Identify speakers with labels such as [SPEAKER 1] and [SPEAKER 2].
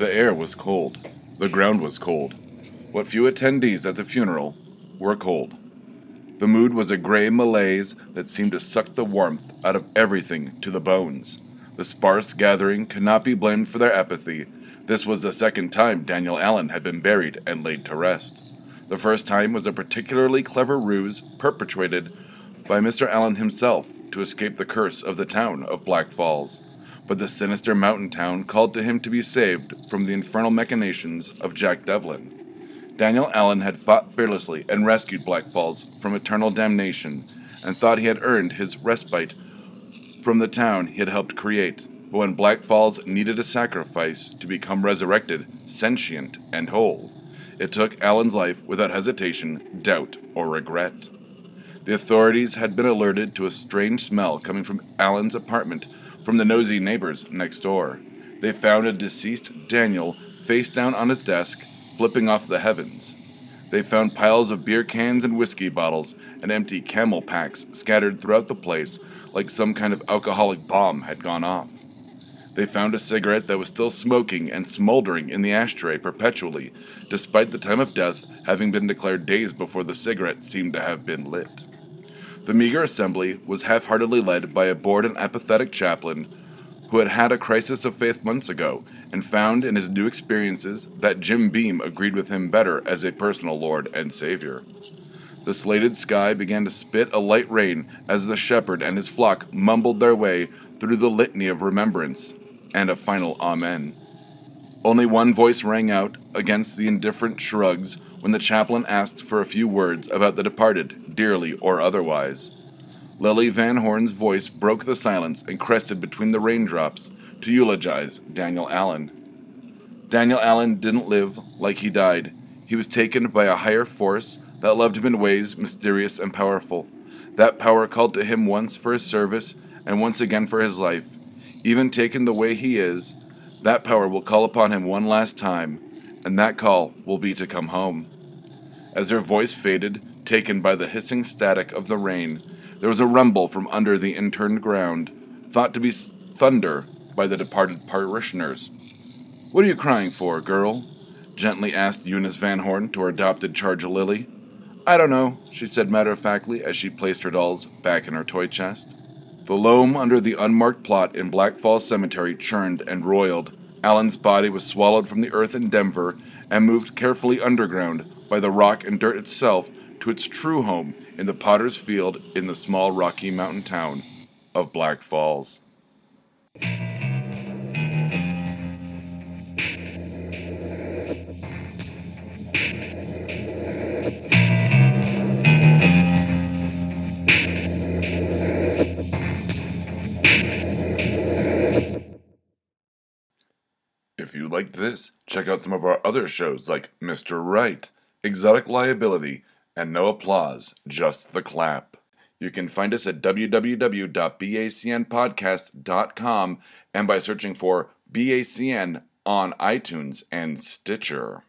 [SPEAKER 1] was cold. The ground was cold. What few attendees at the funeral were cold. The mood was a gray malaise that seemed to suck the warmth out of everything to the bones. The sparse gathering could not be blamed for their apathy. This was the second time Daniel Allen had been buried and laid to rest. The first time was a particularly clever ruse perpetrated by Mr. Allen himself to escape the curse of the town of Black Falls. But the sinister mountain town called to him to be saved from the infernal machinations of Jack Devlin. Daniel Allen had fought fearlessly and rescued Black Falls from eternal damnation, and thought he had earned his respite from the town he had helped create. But when Black Falls needed a sacrifice to become resurrected, sentient, and whole, it took Allen's life without hesitation, doubt, or regret. The authorities had been alerted to a strange smell coming from Allen's apartment from the nosy neighbors next door. They found a deceased Daniel face down on his desk, flipping off the heavens. They found piles of beer cans and whiskey bottles and empty camel packs scattered throughout the place like some kind of alcoholic bomb had gone off. They found a cigarette that was still smoking and smoldering in the ashtray perpetually, despite the time of death having been declared days before the cigarette seemed to have been lit. The meager assembly was half heartedly led by a bored and apathetic chaplain who had had a crisis of faith months ago and found in his new experiences that Jim Beam agreed with him better as a personal Lord and Savior. The slated sky began to spit a light rain as the shepherd and his flock mumbled their way through the litany of remembrance and a final Amen. Only one voice rang out against the indifferent shrugs when the chaplain asked for a few words about the departed, dearly or otherwise. Lily Van Horn's voice broke the silence and crested between the raindrops to eulogize Daniel Allen. Daniel Allen didn't live like he died. He was taken by a higher force that loved him in ways mysterious and powerful. That power called to him once for his service and once again for his life. Even taken the way he is, that power will call upon him one last time, and that call will be to come home. As her voice faded, taken by the hissing static of the rain, there was a rumble from under the inturned ground, thought to be thunder by the departed parishioners. What are you crying for, girl? gently asked Eunice Van Horn to her adopted charge Lily. I don't know, she said matter of factly as she placed her dolls back in her toy chest. The loam under the unmarked plot in Black Falls Cemetery churned and roiled. Allen's body was swallowed from the earth in Denver and moved carefully underground by the rock and dirt itself to its true home in the potter's field in the small Rocky Mountain town of Black Falls. If you liked this, check out some of our other shows like Mr. Right, Exotic Liability, and No Applause, Just the Clap. You can find us at www.bacnpodcast.com and by searching for BACN on iTunes and Stitcher.